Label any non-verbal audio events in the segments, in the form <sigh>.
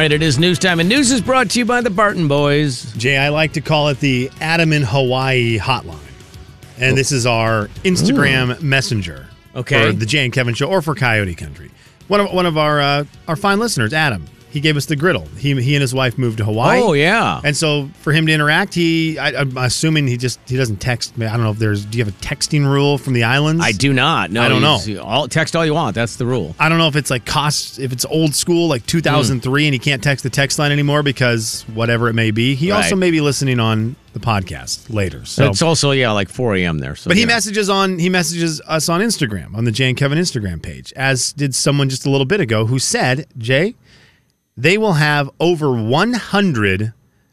All right, it is news time, and news is brought to you by the Barton Boys. Jay, I like to call it the Adam in Hawaii hotline. And this is our Instagram messenger. Okay. For the Jay and Kevin show or for Coyote Country. One of one of our uh, our fine listeners, Adam, he gave us the griddle. He he and his wife moved to Hawaii. Oh yeah, And so for him to interact, he I, I'm assuming he just he doesn't text. I don't know if there's. Do you have a texting rule from the islands? I do not. No, I don't know. All, text all you want. That's the rule. I don't know if it's like cost if it's old school like 2003 hmm. and he can't text the text line anymore because whatever it may be. He also may be listening on the podcast later. So it's also yeah, like 4 a.m. there. So But he yeah. messages on he messages us on Instagram on the Jay and Kevin Instagram page, as did someone just a little bit ago who said, Jay, they will have over 100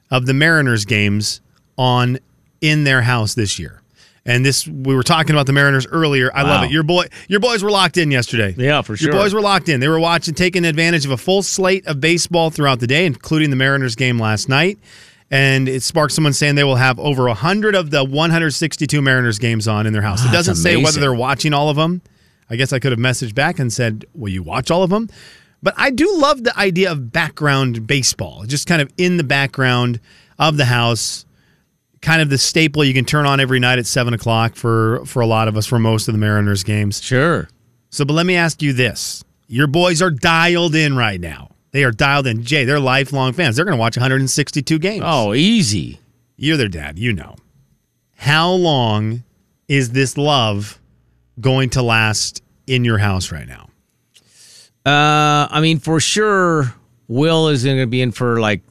of the Mariners games on in their house this year. And this we were talking about the Mariners earlier. I love it. Your boy your boys were locked in yesterday. Yeah, for sure. Your boys were locked in. They were watching taking advantage of a full slate of baseball throughout the day, including the Mariners game last night. And it sparked someone saying they will have over 100 of the 162 Mariners games on in their house. Ah, it Wow, that's doesn't say whether they're watching all of them. I guess I could have messaged back and said, Will you watch all of them? But I do love the idea of background baseball, just kind of in the background of the house, kind of the staple you can turn on every night at seven o'clock for for a lot of us for most of the Mariners games. Sure. So, but let me ask you this: Your boys are dialed in right now. They are dialed in. Jay, they're lifelong fans. They're going to watch 162 games. Oh, easy. You're their dad. You know. How long is this love going to last in your house right now? Uh, I mean, for sure, Will is going to be in for like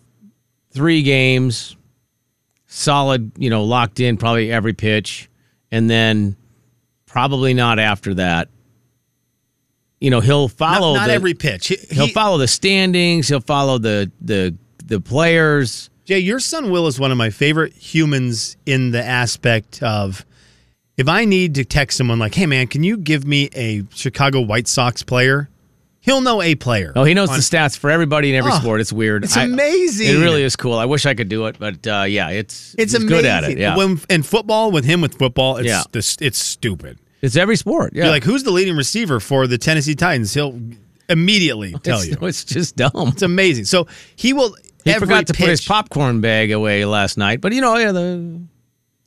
three games, solid, you know, locked in probably every pitch, and then probably not after that. You know, he'll follow not not the, every pitch. He- He'll he- follow the standings. He'll follow the the the players. Jay, your son Will is one of my favorite humans in the aspect of if I need to text someone like, "Hey, man, can you give me a Chicago White Sox player?" He'll know a player. Oh, he knows on- the stats for everybody in every Oh, sport. It's weird. it's I- amazing. it really is cool. I wish I could do it, but uh, yeah, it's It's amazing. good at it. Yeah, When in football with him with football, it's Yeah. this, it's stupid. it's every sport. Yeah, You're like, who's the leading receiver for the Tennessee Titans? He'll immediately <laughs> tell it's, you. <laughs> it's just dumb. It's amazing. So he will. He forgot to put his popcorn bag away last night, but you know, yeah, the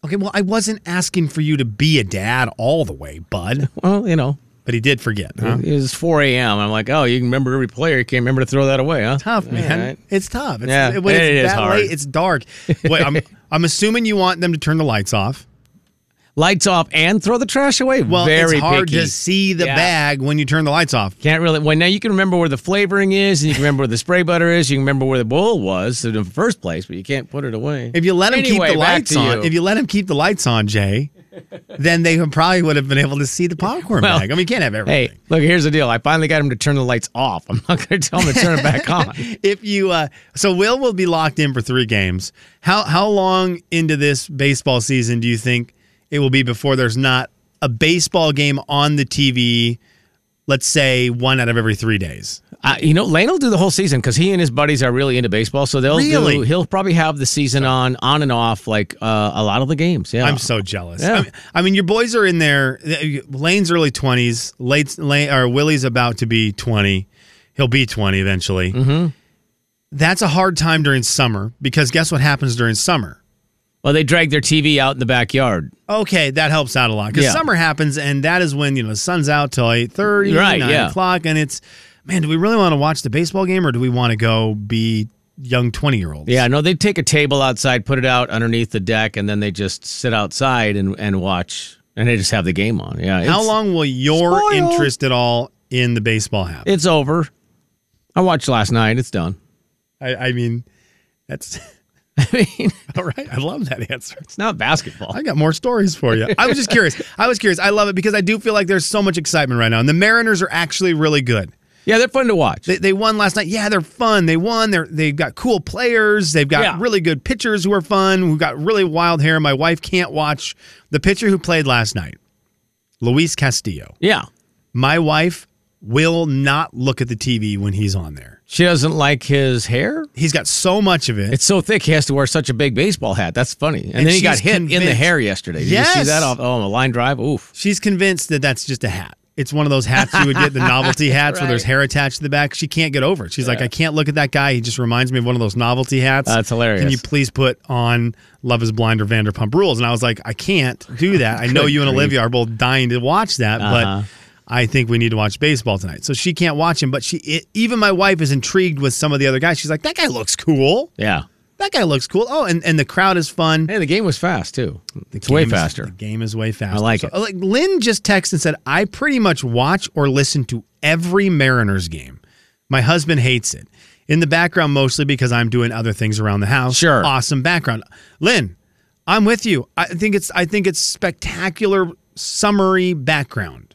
Okay, well, I wasn't asking for you to be a dad all the way, bud, <laughs> well, you know, but he did forget. Huh? it was 4 a.m. I'm like, oh, you can remember every player. You can't remember to throw that away, huh? Tough, man. right. It's tough. It's, Yeah, when it it's is that hard. late, it's dark. <laughs> Wait, I'm, I'm assuming you want them to turn the lights off. Lights off and throw the trash away. Well, Very it's hard picky. to see the Yeah. bag when you turn the lights off. Can't really. Well, now you can remember where the flavoring is, and you can remember where the spray butter is. You can remember where the bowl was in the first place, but you can't put it away. If you let him Anyway, keep the lights on, you. if you let him keep the lights on, Jay, then they probably would have been able to see the popcorn Well, bag. I mean, you can't have everything. Hey, look, here's the deal. I finally got him to turn the lights off. I'm not going to tell him to turn it back on. <laughs> if you uh so Will will be locked in for three games. How how long into this baseball season do you think it will be before there's not a baseball game on the TV? Let's say one out of every three days. Uh, you know, Lane will do the whole season because he and his buddies are really into baseball. So they'll Really? do. He'll probably have the season on, on and off, like uh, a lot of the games. Yeah, I'm so jealous. Yeah. I, mean, I mean, your boys are in there. Lane's early 20s. Late Lane or Willie's about to be 20. He'll be 20 eventually. Mm-hmm. That's a hard time during summer because guess what happens during summer? Well, they drag their TV out in the backyard. Okay, that helps out a lot because Yeah. summer happens, and that is when you know the sun's out till eight thirty, Right, nine yeah. o'clock, and it's man, do we really want to watch the baseball game or do we want to go be young twenty year olds? Yeah, no, they take a table outside, put it out underneath the deck, and then they just sit outside and, and watch, and they just have the game on. Yeah. How it's- long will your Spoiled. interest at all in the baseball have? It's over. I watched last night. It's done. I, I mean, that's <laughs> <laughs> I mean, all right. I love that answer. it's not basketball. I got more stories for you. I was just curious. I was curious. I love it because I do feel like there's so much excitement right now, and the Mariners are actually really good. Yeah, they're fun to watch. They, they won last night. Yeah, they're fun. They won. They're they've got cool players. They've got Yeah. really good pitchers who are fun. Who got really wild hair. My wife can't watch the pitcher who played last night, Luis Castillo. yeah. My wife will not look at the TV when he's on there. She doesn't like his hair. He's got so much of it. It's so thick he has to wear such a big baseball hat. That's funny. And, And then he got hit in the hair yesterday. Did you see that off? Oh, a line drive. Oof. She's convinced that that's just a hat. It's one of those hats you would get, the novelty <laughs> hats where there's hair attached to the back. She can't get over it. She's like, I can't look at that guy. He just reminds me of one of those novelty hats. That's hilarious. Can you please put on Love is Blind or Vanderpump Rules? And I was like, I can't do that. I <laughs> know you and. Olivia are both dying to watch that, Uh-huh. but I think we need to watch baseball tonight. So she can't watch him, but she it, even my wife is intrigued with some of the other guys. She's like, that guy looks cool. Yeah. That guy looks cool. Oh, and, and the crowd is fun. Hey, the game was fast too. The It's way is- faster. the game is way faster. I like So, it. Like Lynn just texted and said, I pretty much watch or listen to every Mariners game. My husband hates it. In the background, mostly because I'm doing other things around the house. Sure. Awesome background. Lynn, I'm with you. I think it's I think it's spectacular summary background.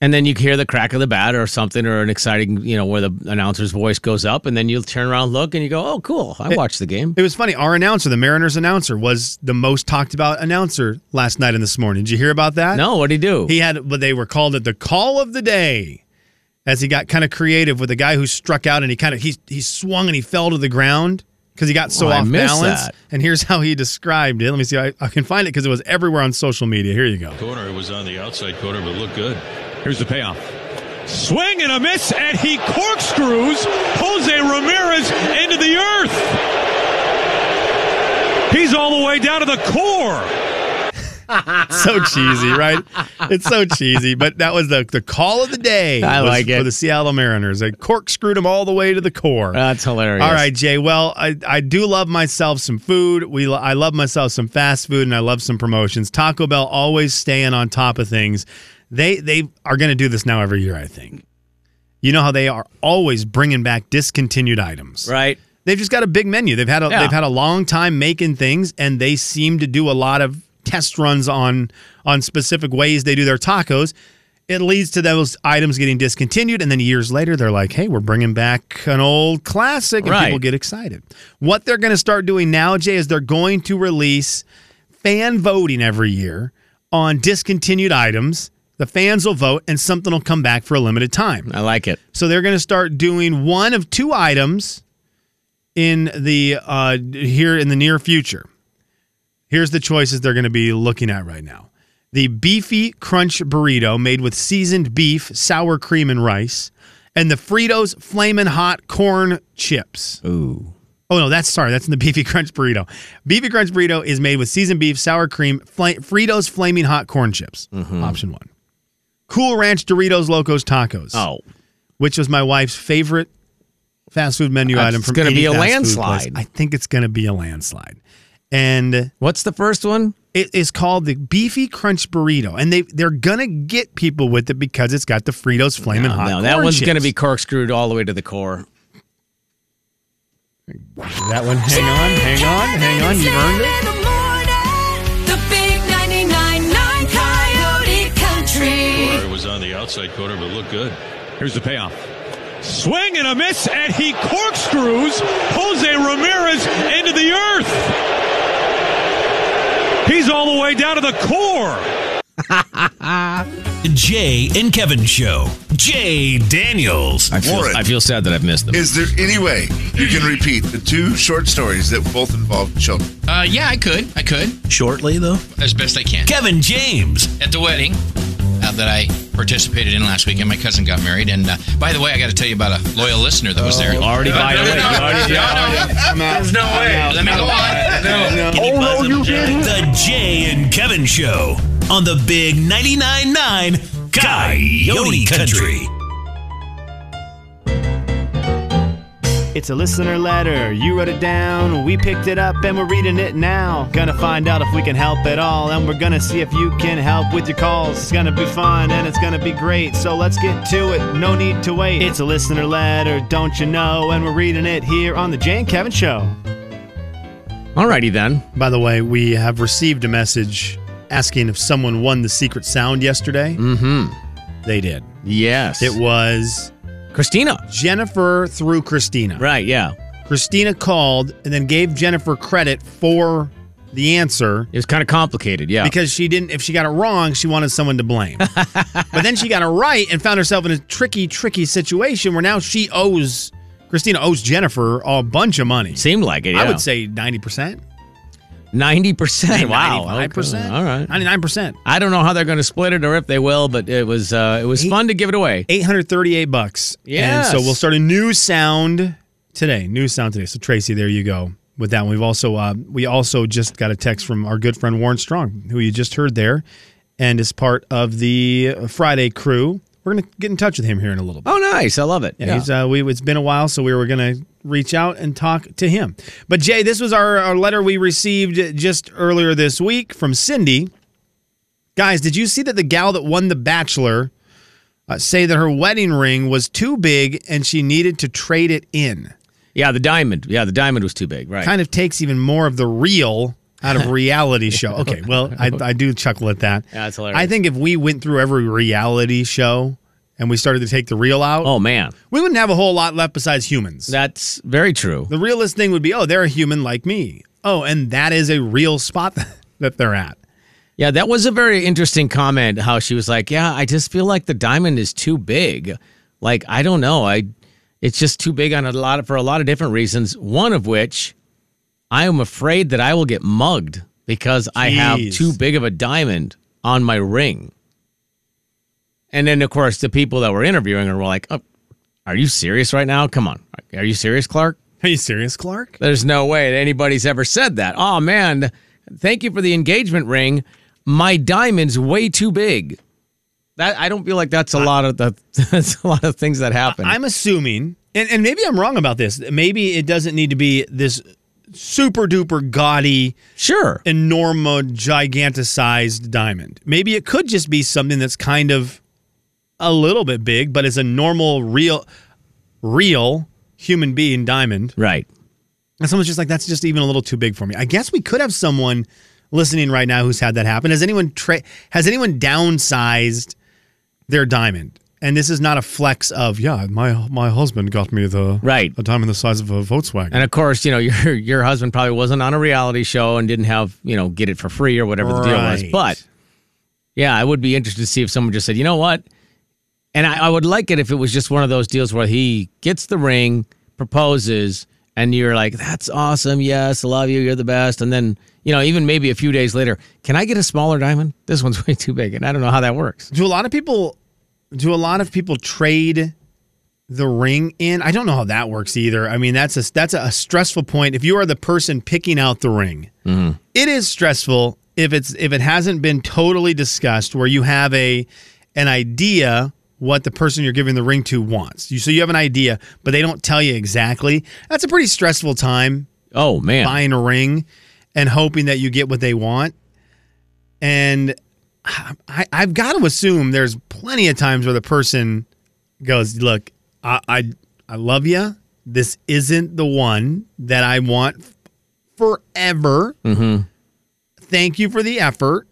And then you hear the crack of the bat or something or an exciting, you know, where the announcer's voice goes up and then you'll turn around, look, and you go, oh, cool. I watched the game. It was funny. Our announcer, the Mariners announcer, was the most talked about announcer last night and this morning. Did you hear about that? No, What did he do? He had what they were called it the call of the day, as he got kind of creative with a guy who struck out and he kind of he he swung and he fell to the ground because he got so Oh, I off balance. that. And here's how he described it. Let me see. I, I can find it because it was everywhere on social media. Here you go. corner. It was on the outside corner, but looked good. Here's the payoff. Swing and a miss, and he corkscrews Jose Ramirez into the earth. He's all the way down to the core. <laughs> So cheesy, right? It's so cheesy, but that was the the call of the day. I like it. for the Seattle Mariners. They corkscrewed him all the way to the core. That's hilarious. All right, Jay. Well, I, I do love myself some food. We I love myself some fast food, and I love some promotions. Taco Bell always staying on top of things. They they are going to do this now every year. I think. You know how they are always bringing back discontinued items. Right. They've just got a big menu. They've had a, Yeah. they've had a long time making things, and they seem to do a lot of test runs on on specific ways they do their tacos. It leads to those items getting discontinued, and then years later, they're like, "Hey, we're bringing back an old classic," and Right. people get excited. What they're going to start doing now, Jay, is they're going to release fan voting every year on discontinued items. The fans will vote, and something will come back for a limited time. I like it. So they're going to start doing one of two items in the uh, here in the near future. Here's the choices they're going to be looking at right now: the beefy crunch burrito made with seasoned beef, sour cream, and rice, and the Fritos flamin' hot corn chips. Ooh. Oh no, that's sorry. That's in the <laughs> beefy crunch burrito. Beefy crunch burrito is made with seasoned beef, sour cream, fla- Fritos flaming hot corn chips. Option one. Cool Ranch Doritos Locos Tacos Oh. which was my wife's favorite fast food menu That's item from Taco Bell. It's gonna be a landslide. I think it's going to be a landslide. And What's the first one? it is called the Beefy Crunch Burrito. And they, they're going to get people with it because it's got the Fritos Flamin' Hot no, that corn one's going to be corkscrewed all the way to the core. That one, hang on, hang on, hang on. You've earned it. Was on the outside corner, but it looked good. Here's the payoff. Swing and a miss, and he corkscrews Jose Ramirez into the earth. He's all the way down to the core. <laughs> Jay and Kevin Show. Jay Daniels. I feel, Warren. I feel sad that I've missed them. Is there any way you can repeat the two short stories that both involve children? Uh, yeah, I could. I could, Shortly, though. as best I can. Kevin James. At the wedding that I participated in last weekend, my cousin got married. And uh, by the way, I got to tell you about a loyal listener that was there. Already by the way. You already, I'm out. There's no way. Let me go on. Oh, no, you didn't. The Jay and Kevin Show on the Big 99.9 Coyote Country. It's a listener letter. You wrote it down. We picked it up and we're reading it now. Gonna find out if we can help at all. And we're gonna see if you can help with your calls. It's gonna be fun and it's gonna be great. So let's get to it. No need to wait. It's a listener letter, don't you know? And we're reading it here on the Jay and Kevin Show. Alrighty then. By the way, we have received a message asking if someone won the secret sound yesterday. Mm-hmm. They did. Yes. It was Christina. Jennifer through Christina. Right, yeah. Christina called and then gave Jennifer credit for the answer It was kind of complicated, yeah. because she didn't if she got it wrong she wanted someone to blame <laughs> but then she got it right and found herself in a tricky tricky situation where now she owes christina owes jennifer a bunch of money Seemed like it, yeah. i would say 90% Ninety percent. <laughs> Wow. Ninety-five percent. Okay. All right. Ninety-nine percent. I don't know how they're going to split it or if they will, but it was uh, it was fun to give it away. 838 bucks. Yeah. And so we'll start a new sound today. New sound today. So Tracy, there you go with that one. We've also uh, we also just got a text from our good friend Warren Strong, who you just heard there, and is part of the Friday crew. We're gonna get in touch with him here in a little bit. Oh, nice. I love it. Yeah, He's, uh, we, it's been a while, so we were going to reach out and talk to him. But Jay, this was our, our letter we received just earlier this week from Cindy. Guys, did you see that the gal that won The Bachelor uh, say that her wedding ring was too big and she needed to trade it in? Yeah, the diamond. Yeah, the diamond was too big. Right. Kind of takes even more of the real out of <laughs> reality show. Okay, well, I, I do chuckle at that. Yeah, that's hilarious. I think if we went through every reality show and we started to take the real out, oh man, we wouldn't have a whole lot left besides humans. that's very true. The realest thing would be, oh, they're a human like me. Oh, and that is a real spot <laughs> that they're at. Yeah, that was a very interesting comment. How she was like, "Yeah, I just feel like the diamond is too big. Like I don't know, I it's just too big on a lot of, for a lot of different reasons. One of which, I am afraid that I will get mugged because I have too big of a diamond on my ring. And then, of course, the people that were interviewing her were like, oh, "Are you serious right now? Come on, are you serious, Clark?" Are you serious, Clark? There's no way that anybody's ever said that. Oh man, thank you for the engagement ring. My diamond's way too big. That I don't feel like that's a lot of the <laughs> that's a lot of things that happen. I'm assuming, and, and maybe I'm wrong about this. Maybe it doesn't need to be this super duper gaudy, sure. enormo, giganticized diamond. Maybe it could just be something that's kind of a little bit big, but is a normal, real, real human being diamond. Right. And someone's just like, that's just even a little too big for me. I guess we could have someone listening right now who's had that happen. Has anyone tra- has anyone downsized their diamond? And this is not a flex of, yeah, my my husband got me the Right. a diamond the size of a Volkswagen. And of course, you know, <laughs> your your husband probably wasn't on a reality show and didn't have, you know, get it for free or whatever the deal was. But yeah, I would be interested to see if someone just said, you know what? And I, I would like it if it was just one of those deals where he gets the ring, proposes, and you're like, that's awesome. Yes, I love you. You're the best. And then, you know, even maybe a few days later, can I get a smaller diamond? This one's <laughs> way too big. And I don't know how that works. do a lot of people do a lot of people trade the ring in? I don't know how that works either. I mean, that's a that's a stressful point. If you are the person picking out the ring, mm-hmm. it is stressful if it's if it hasn't been totally discussed where you have a an idea what the person you're giving the ring to wants. You so you have an idea, but they don't tell you exactly. That's a pretty stressful time Oh, man. buying a ring and hoping that you get what they want. And I, I've got to assume there's plenty of times where the person goes, "Look, I I, I love you. This isn't the one that I want forever. Mm-hmm. Thank you for the effort.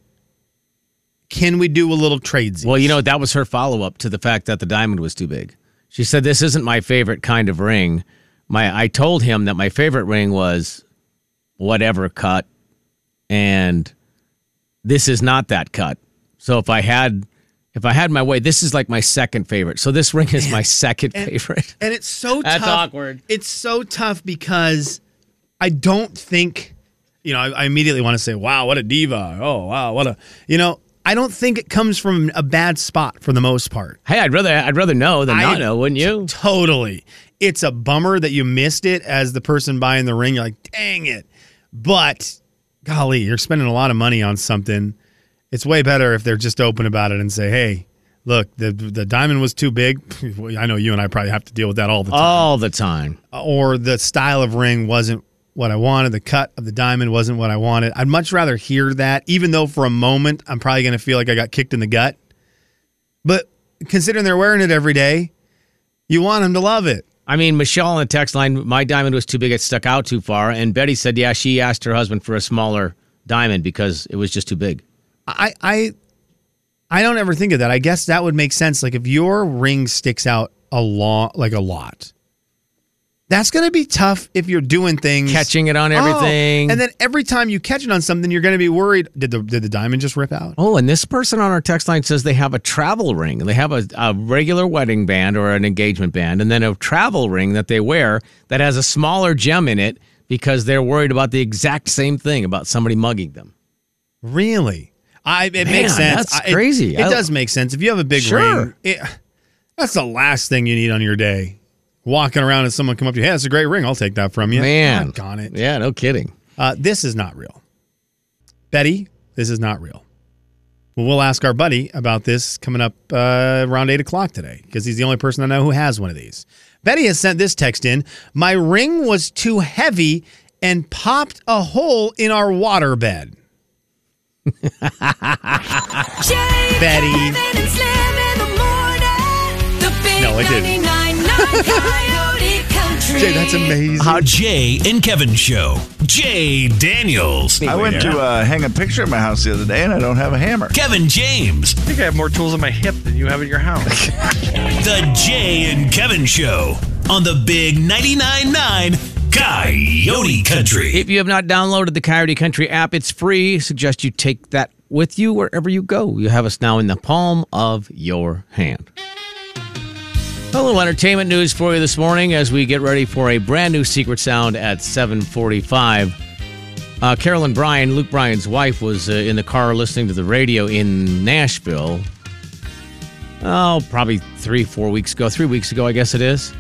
Can we do a little trades? Well, you know, that was her follow up to the fact that the diamond was too big. She said, This isn't my favorite kind of ring. My I told him that my favorite ring was whatever cut, and this is not that cut. So if I had if I had my way, this is like my second favorite. So this ring is my second favorite. And it's so <laughs> That's tough. awkward. It's so tough because I don't think, you know, I, I immediately want to say, wow, what a diva. Oh, wow, what a, you know, I don't think it comes from a bad spot for the most part. Hey, I'd rather I'd rather know than I- not know, wouldn't you? Totally. It's a bummer that you missed it as the person buying the ring. You're like, dang it. But golly, you're spending a lot of money on something. It's way better if they're just open about it and say, hey, look, the the diamond was too big. <laughs> I know you and I probably have to deal with that all the time. All the time. or the style of ring wasn't what I wanted, the cut of the diamond wasn't what I wanted. I'd much rather hear that, even though for a moment I'm probably going to feel like I got kicked in the gut. But considering they're wearing it every day, you want them to love it. I mean, Michelle on the text line, my diamond was too big, it stuck out too far. And Betty said, yeah, she asked her husband for a smaller diamond because it was just too big. I I I don't ever think of that. I guess that would make sense. Like if your ring sticks out a lot, like a lot, that's going to be tough if you're doing things Catching it on Oh, everything. and then every time you catch it on something, you're going to be worried. Did the did the diamond just rip out? Oh, and this person on our text line says they have a travel ring. They have a, a regular wedding band or an engagement band, and then a travel ring that they wear that has a smaller gem in it because they're worried about the exact same thing about somebody mugging them. Really? I it Man, makes sense. that's I- it- crazy. It, I- does make sense. If you have a big Sure. ring, it, that's the last thing you need on your day. Walking around and someone come up to you, hey, that's a great ring. I'll take that from you. Man, on it. Yeah, no kidding. Uh, this is not real. Betty, this is not real. Well, we'll ask our buddy about this coming up uh, around 8 o'clock today because he's the only person I know who has one of these. Betty has sent this text in My ring was too heavy and popped a hole in our water bed. <laughs> Betty. Kevin, and Slim in the morning. The big No, it didn't. 99.9 Coyote Country. Jay, that's amazing. How Jay and Kevin Show. Jay Daniels. I went to uh, hang a picture at my house the other day, and I don't have a hammer. Kevin James. I think I have more tools in my hip than you have in your house. <laughs> The Jay and Kevin Show on the Big 99.9 9 Coyote Country. If you have not downloaded the Coyote Country app, it's free. Suggest you take that with you wherever you go. You have us now in the palm of your hand. A little entertainment news for you this morning as we get ready for a brand new secret sound at 7:45. Uh, Carolyn Bryan, Luke Bryan's wife, was uh, in the car listening to the radio in Nashville. Oh, probably three, four weeks ago, three weeks ago, I guess it is,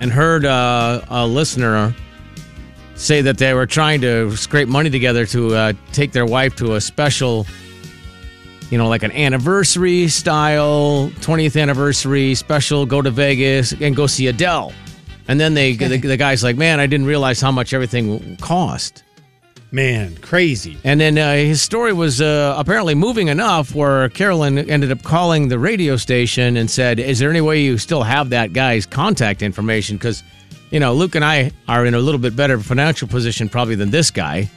and heard uh, a listener say that they were trying to scrape money together to uh, take their wife to a special, you know, like an anniversary style, 20th anniversary special, go to Vegas and go see Adele. And then they, the, <laughs> the guy's like, man, I didn't realize how much everything cost. Man, crazy. And then uh, his story was uh, apparently moving enough where Carolyn ended up calling the radio station and said, Is there any way you still have that guy's contact information? Because, you know, Luke and I are in a little bit better financial position probably than this guy.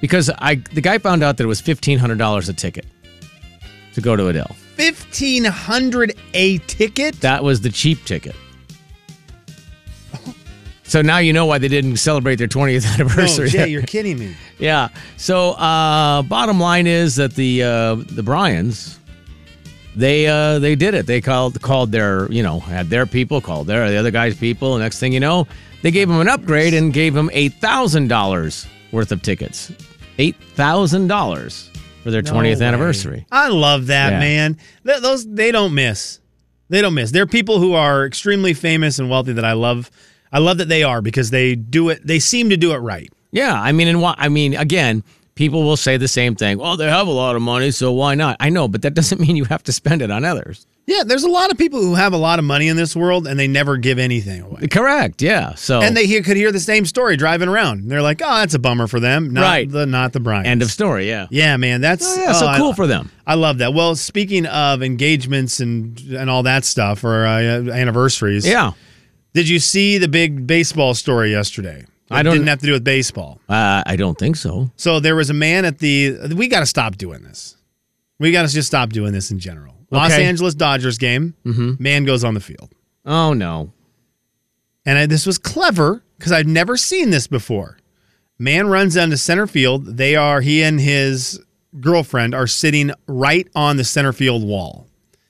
Because I the guy found out that it was $1,500 a ticket to go to Adele. 1500 a ticket? That was the cheap ticket. So now you know why they didn't celebrate their 20th No, anniversary. Jay, you're <laughs> kidding me. Yeah. So uh bottom line is that the uh the Bryans they uh they did it. They called called their, you know, had their people, called their the other guy's people, and next thing you know, they gave him an upgrade and gave him eight thousand dollars worth of tickets. Eight thousand dollars for their No twentieth way. anniversary. I love that, Yeah. man. Th- those they don't miss. They don't miss. They're people who are extremely famous and wealthy that I love. I love that they are because they do it. They seem to do it right. Yeah, I mean, and why? I mean, again, people will say the same thing. Well, they have a lot of money, so why not? I know, but that doesn't <laughs> mean you have to spend it on others. Yeah, there's a lot of people who have a lot of money in this world and they never give anything away. Correct. Yeah. So And they hear, could hear the same story driving around. They're like, "Oh, that's a bummer for them." Not Right. The not the Bryans. end of story. Yeah. Yeah, man, that's Oh, yeah, so I- cool for them. I love that. Well, speaking of engagements and and all that stuff or uh, anniversaries, Yeah. Did you see the big baseball story yesterday? I don't- didn't have to do with baseball. Uh, I don't think so. So there was a man at the. We got to stop doing this. We got to just stop doing this in general. Los Okay. Angeles Dodgers game. Man goes on the field, Oh no. and I, this was clever because I've never seen this before. Man runs down to center field. They are he and his girlfriend are sitting right on the center field wall.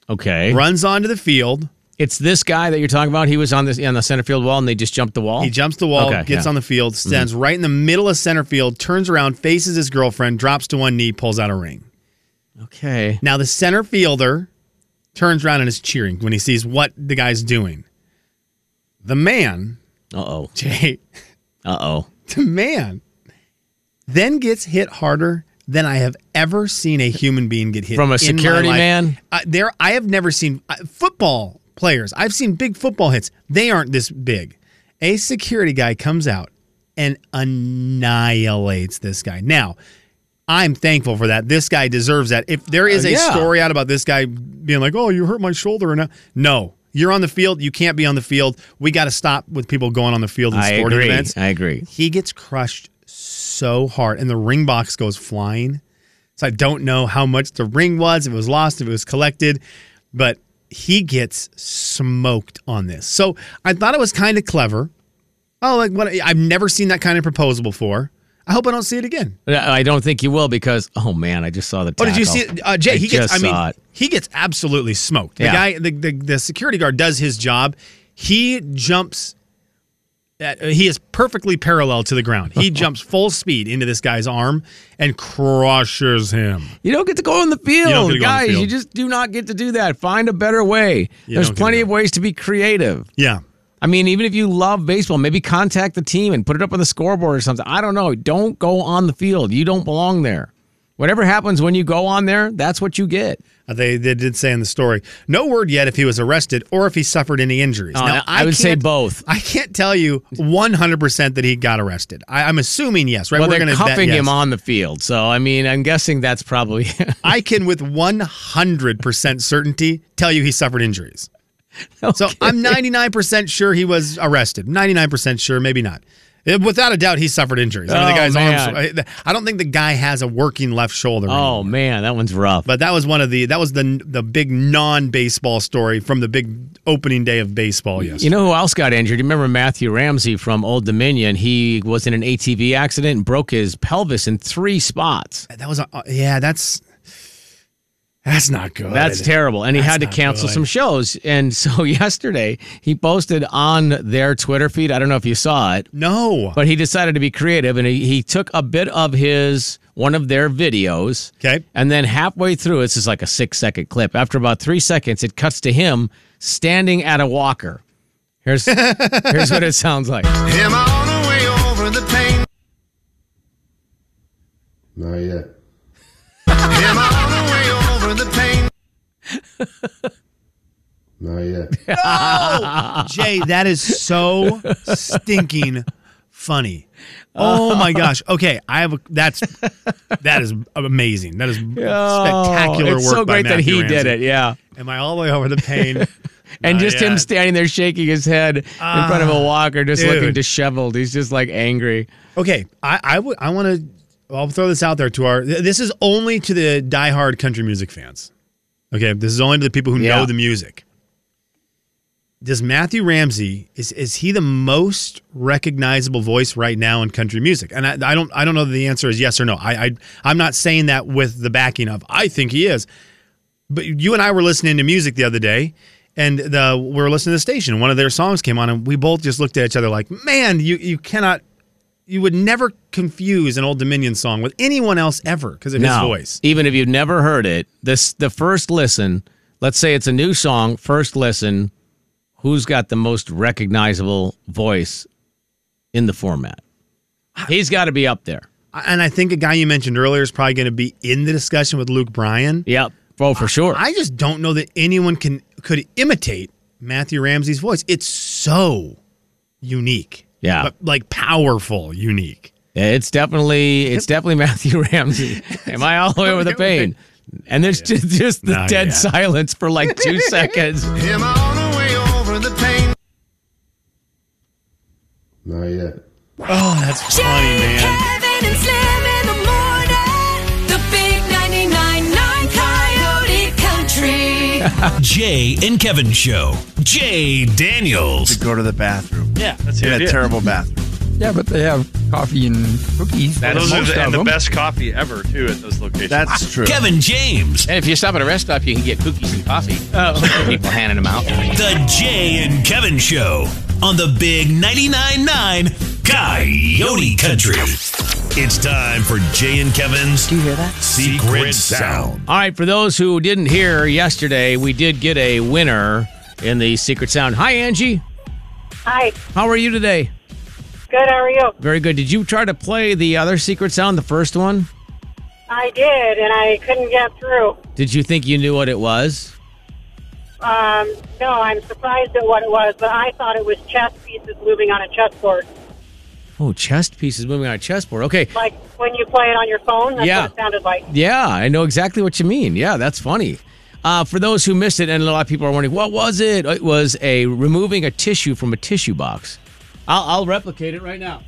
Okay. Runs onto the field. It's this guy that you're talking about. He was on this on the center field wall, and they just jumped the wall. He jumps the wall, Okay, gets yeah. Mm-hmm. on the field, stands right in the middle of center field, turns around, faces his girlfriend, drops to one knee, pulls out a ring. Okay. Now the center fielder turns around and is cheering when he sees what the guy's doing. The man, Uh oh. <laughs> Jay, Uh oh. the man then gets hit harder than I have ever seen a human being get hit From a security man? Uh, there, I have never seen uh, football players. I've seen big football hits. They aren't this big. A security guy comes out and annihilates this guy. Now, I'm thankful for that. This guy deserves that. If there is Uh, a yeah. story out about this guy being like, "Oh, you hurt my shoulder," and no, you're on the field. You can't be on the field. We got to stop with people going on the field in I sporting agree. events. I agree. He gets crushed so hard, and the ring box goes flying. So I don't know how much the ring was, if it was lost, if it was collected, but he gets smoked on this. So I thought it was kind of clever. Oh, like what? I've never seen that kind of proposal before. I hope I don't see it again. I don't think you will because oh man, I just saw the. Oh, did you see it? Uh, Jay, I he gets. I mean, he gets absolutely smoked. The Yeah. guy, the, the the security guard, does his job. He jumps uh, he is perfectly parallel to the ground. He <laughs> jumps full speed into this guy's arm and crushes him. You don't get to go on the field, You don't get to go on the guys. field. You just do not get to do that. Find a better way. You There's plenty of ways to be creative. Yeah. I mean, even if you love baseball, maybe contact the team and put it up on the scoreboard or something. I don't know. Don't go on the field. You don't belong there. Whatever happens when you go on there, that's what you get. Uh, They, they did say in the story, no word yet if he was arrested or if he suffered any injuries. Oh, Now, I would say both. I can't tell you 100% that he got arrested. I, I'm assuming yes, right? well, We're they're cuffing him on the field. So, I mean, I'm guessing that's probably. <laughs> I can with 100% certainty tell you he suffered injuries. <laughs> So I'm 99% sure he was arrested. 99% sure, maybe not. Without a doubt, he suffered injuries. I mean, the Oh, guy's arms. I don't think the guy has a working left shoulder. oh, anymore. man, that one's rough. But that was one of the that was the the big non-baseball story from the big opening day of baseball. Yes. You know who else got injured? You remember Matthew Ramsey from Old Dominion? He was in an ATV accident and broke his pelvis in three spots. that was a, yeah. That's that's not good. That's terrible. And he That's had to cancel good. some shows. And <laughs> so yesterday, he posted on their Twitter feed. I don't know if you saw it, No. but he decided to be creative and he, he took a bit of his one of their videos. Okay. And then halfway through, this is like a six second clip. After about three seconds, it cuts to him standing at a walker. Here's <laughs> here's what it sounds like. Him all the way over the pain. Not yet. Him the way over the pain. <laughs> Not yet. Jay, that is so stinking funny. Oh my gosh. Okay, I have a that's that is amazing. That is spectacular Oh, it's work. so by great that Matthew he did it. Yeah. Am I all the way over the pain? <laughs> And Not just him standing there shaking his head in front of a walker, just looking Ah, disheveled. He's just like angry. Okay, I I would I want to. I'll throw this out there to our. This is only to the diehard country music fans. Okay, this is only to the people who Yeah. know the music. Does Matthew Ramsey is is he the most recognizable voice right now in country music? And I, I don't I don't know that the answer is yes or no. I, I I'm not saying that with the backing of I think he is. But you and I were listening to music the other day, and the we were listening to the station. One of their songs came on, and we both just looked at each other like, "Man, you you cannot, you would never confuse an Old Dominion song with anyone else ever because of his voice." even if you've never heard it, this the first listen. Let's say it's a new song. First listen. Who's got the most recognizable voice in the format? He's got to be up there. And I think a guy you mentioned earlier is probably going to be in the discussion with Luke Bryan. Yep. Oh, for sure. I just don't know that anyone can could imitate Matthew Ramsey's voice. It's so unique. Yeah. but like powerful, unique. It's definitely it's definitely <laughs> Matthew Ramsey. Am I all the way over the <laughs> pain? And there's just, just the Not dead yet. silence for like two <laughs> seconds. Him all the way over the pain. Not yet. Oh, that's funny, man. <laughs> Jay and Kevin Show. Jay Daniels. To go to the bathroom. Yeah, that's the In a idea. terrible bathroom. Yeah, but they have coffee and cookies. Well, those are the, of and the best coffee ever too at those locations. That's true. Kevin James. And if you stop at a rest stop, you can get cookies and coffee. Oh. People handing them out. The Jay and Kevin Show on the Big 99.9 Coyote Country. It's time for Jay and Kevin's Do you hear that? Secret Sound. All right, for those who didn't hear yesterday, we did get a winner in the Secret Sound. Hi, Angie. Hi. How are you today? Good. How are you? Very good. Did you try to play the other Secret Sound, the first one? I did, and I couldn't get through. Did you think you knew what it was? Um, no, I'm surprised at what it was, but I thought it was chess pieces moving on a chessboard. Oh, chest pieces moving on a chessboard. Okay. Like when you play it on your phone, that's Yeah. what it sounded like. Yeah, I know exactly what you mean. Yeah, that's funny. Uh, for those who missed it, and a lot of people are wondering, what was it? It was a removing a tissue from a tissue box. I'll, I'll replicate it right now.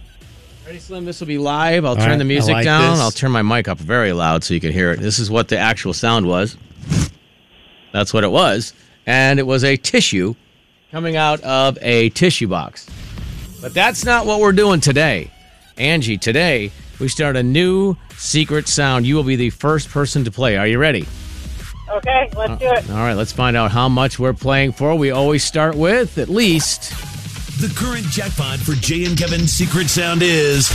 Ready, Slim? This will be live. I'll All turn right, the music like down. this. I'll turn my mic up very loud so you can hear it. This is what the actual sound was. That's what it was. And it was a tissue coming out of a tissue box. But that's not what we're doing today. Angie, today we start a new secret sound. You will be the first person to play. Are you ready? Okay, let's do it. All right, let's find out how much we're playing for. We always start with at least The current jackpot for Jay and Kevin's secret sound is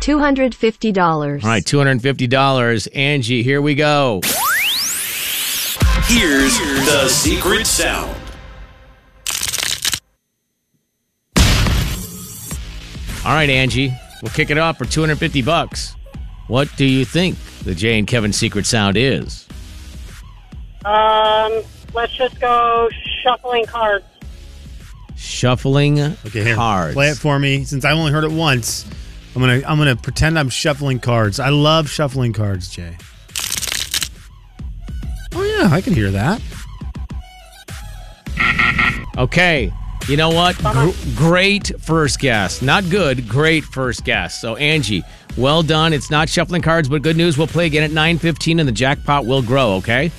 $250. All right, $250. Angie, here we go. Here's the secret sound. All right, Angie, we'll kick it off for 250 bucks. What do you think the Jay and Kevin secret sound is? Um, let's just go shuffling cards. Shuffling Okay, here, cards. play it for me. Since I only heard it once, I'm gonna I'm gonna pretend I'm shuffling cards. I love shuffling cards, Jay. Yeah, I can hear that. Okay. You know what? Gr- great first guess. Not good, great first guess. So Angie, well done. It's not shuffling cards, but good news. We'll play again at 9:15 and the jackpot will grow, okay?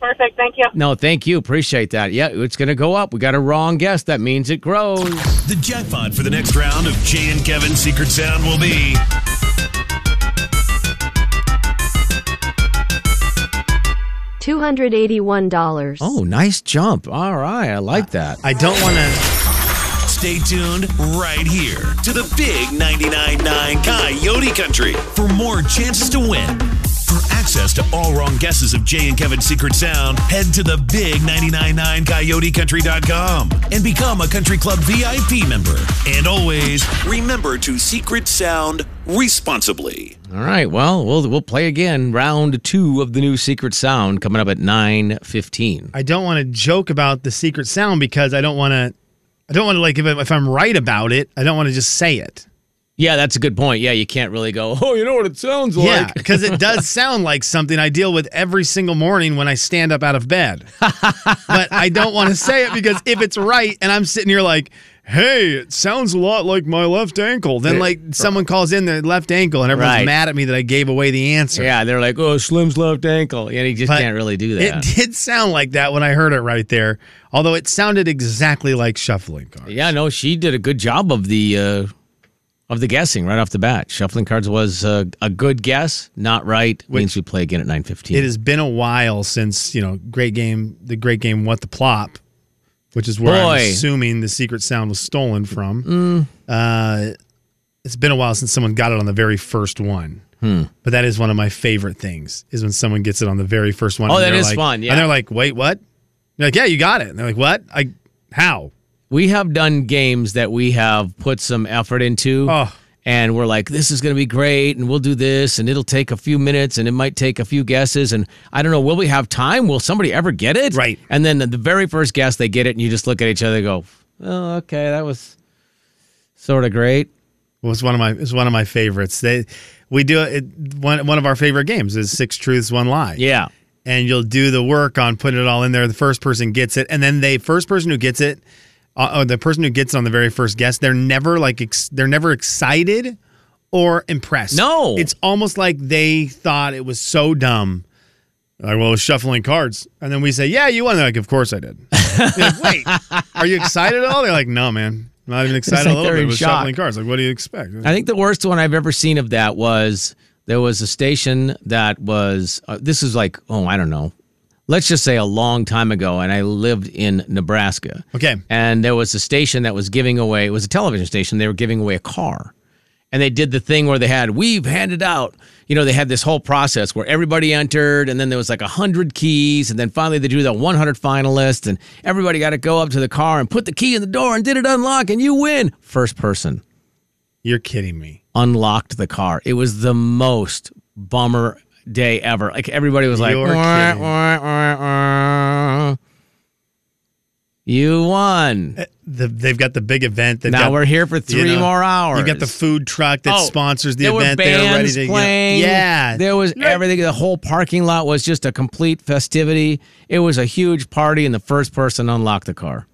Perfect. Thank you. No, thank you. Appreciate that. Yeah, it's going to go up. We got a wrong guess. That means it grows. The jackpot for the next round of Jay and Kevin's secret sound will be $281. Oh, nice jump. All right. I like that. I don't want to. Stay tuned right here to the Big 99.9 Coyote Country for more chances to win. For access to all wrong guesses of Jay and Kevin's Secret Sound, head to the Big 99.9 CoyoteCountry.com and become a Country Club VIP member. And always remember to Secret Sound responsibly. All right. Well, we'll we'll play again. Round two of the new secret sound coming up at 9:15. I don't want to joke about the secret sound because I don't want to. I don't want to like if, if I'm right about it, I don't want to just say it. Yeah, that's a good point. Yeah, you can't really go, "Oh, you know what it sounds like." Yeah, because it <laughs> does sound like something I deal with every single morning when I stand up out of bed. but I don't want to say it because if it's right and I'm sitting here like, hey, it sounds a lot like my left ankle, then like someone calls in their left ankle and everyone's Right. mad at me that I gave away the answer. Yeah, they're like, "Oh, Slim's left ankle." Yeah, he just But can't really do that. It did sound like that when I heard it right there, although it sounded exactly like shuffling cards. Yeah, no, she did a good job of the uh, of the guessing right off the bat. Shuffling cards was uh, a good guess, not right. means we play again at nine fifteen. It has been a while since, you know, great game, the great game What the Plop, which is where I'm assuming the secret sound was stolen from. Mm. Uh, it's been a while since someone got it on the very first one. Hmm. But that is one of my favorite things is when someone gets it on the very first one. Oh, and that like- fun, yeah. And they're like, wait, what? You're like, yeah, you got it. And they're like, what? I how? We have done games that we have put some effort into. Oh. And we're like, this is going to be great, and we'll do this, and it'll take a few minutes, and it might take a few guesses, and I don't know, will we have time? Will somebody ever get it? Right. And then the very first guess, they get it, and you just look at each other and go, oh, okay, that was sort of great. Well, it's one of my it's one of my favorites. They we do it one one of our favorite games is six truths one lie. Yeah. and you'll do the work on putting it all in there. The first person gets it, and then the first person who gets it, uh, the person who gets on the very first guess, they're never like ex- they're never excited or impressed. No. it's almost like they thought it was so dumb. Like, well, it was shuffling cards, and then we say, "Yeah, you won." They're like, "Of course I did." Like, <laughs> Wait, are you excited at all? They're like, "No, man, I'm not even excited like a little bit." in It was shock. shuffling cards. Like, what do you expect? I think the worst one I've ever seen of that was there was a station that was, uh, this is like, oh, I don't know. Let's just say a long time ago, and I lived in Nebraska. Okay. And there was a station that was giving away, it was a television station, they were giving away a car. And they did the thing where they had, we've handed out, you know, they had this whole process where everybody entered, and then there was like a 100 keys, and then finally they drew the 100 finalists, and everybody got to go up to the car and put the key in the door, and did it unlock, and you win. First person You're kidding me. unlocked the car. It was the most bummer day ever. Like everybody was like, You're "Wah, wah, wah, wah." "You won." Uh, the, they've got the big event. They've Now got, we're here for three more hours. You got the food truck that Oh, sponsors the there event. Were They're ready bands to you know- playing. yeah, there was everything. The whole parking lot was just a complete festivity. It was a huge party, and the first person unlocked the car.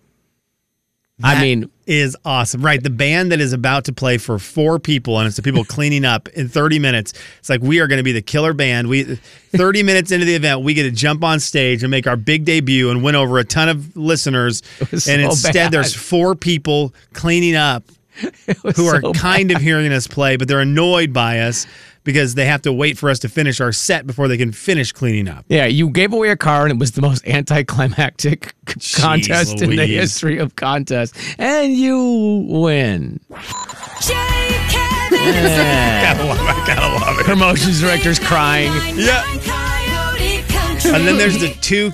I mean, is awesome. Right. The band that is about to play for four people, and it's the people <laughs> cleaning up in 30 minutes. It's like we are going to be the killer band. We 30 minutes into the event, we get to jump on stage and make our big debut and win over a ton of listeners. <laughs> and so instead, bad. there's four people cleaning up <laughs> who are so kind of hearing us play, but they're annoyed by us because they have to wait for us to finish our set before they can finish cleaning up. Yeah, you gave away a car, and it was the most anticlimactic <laughs> contest in the history of contests, and you win. Jay, Kevin, Yeah. <laughs> Gotta love it. Gotta love it. Promotions director's crying. Yeah. And then there's the two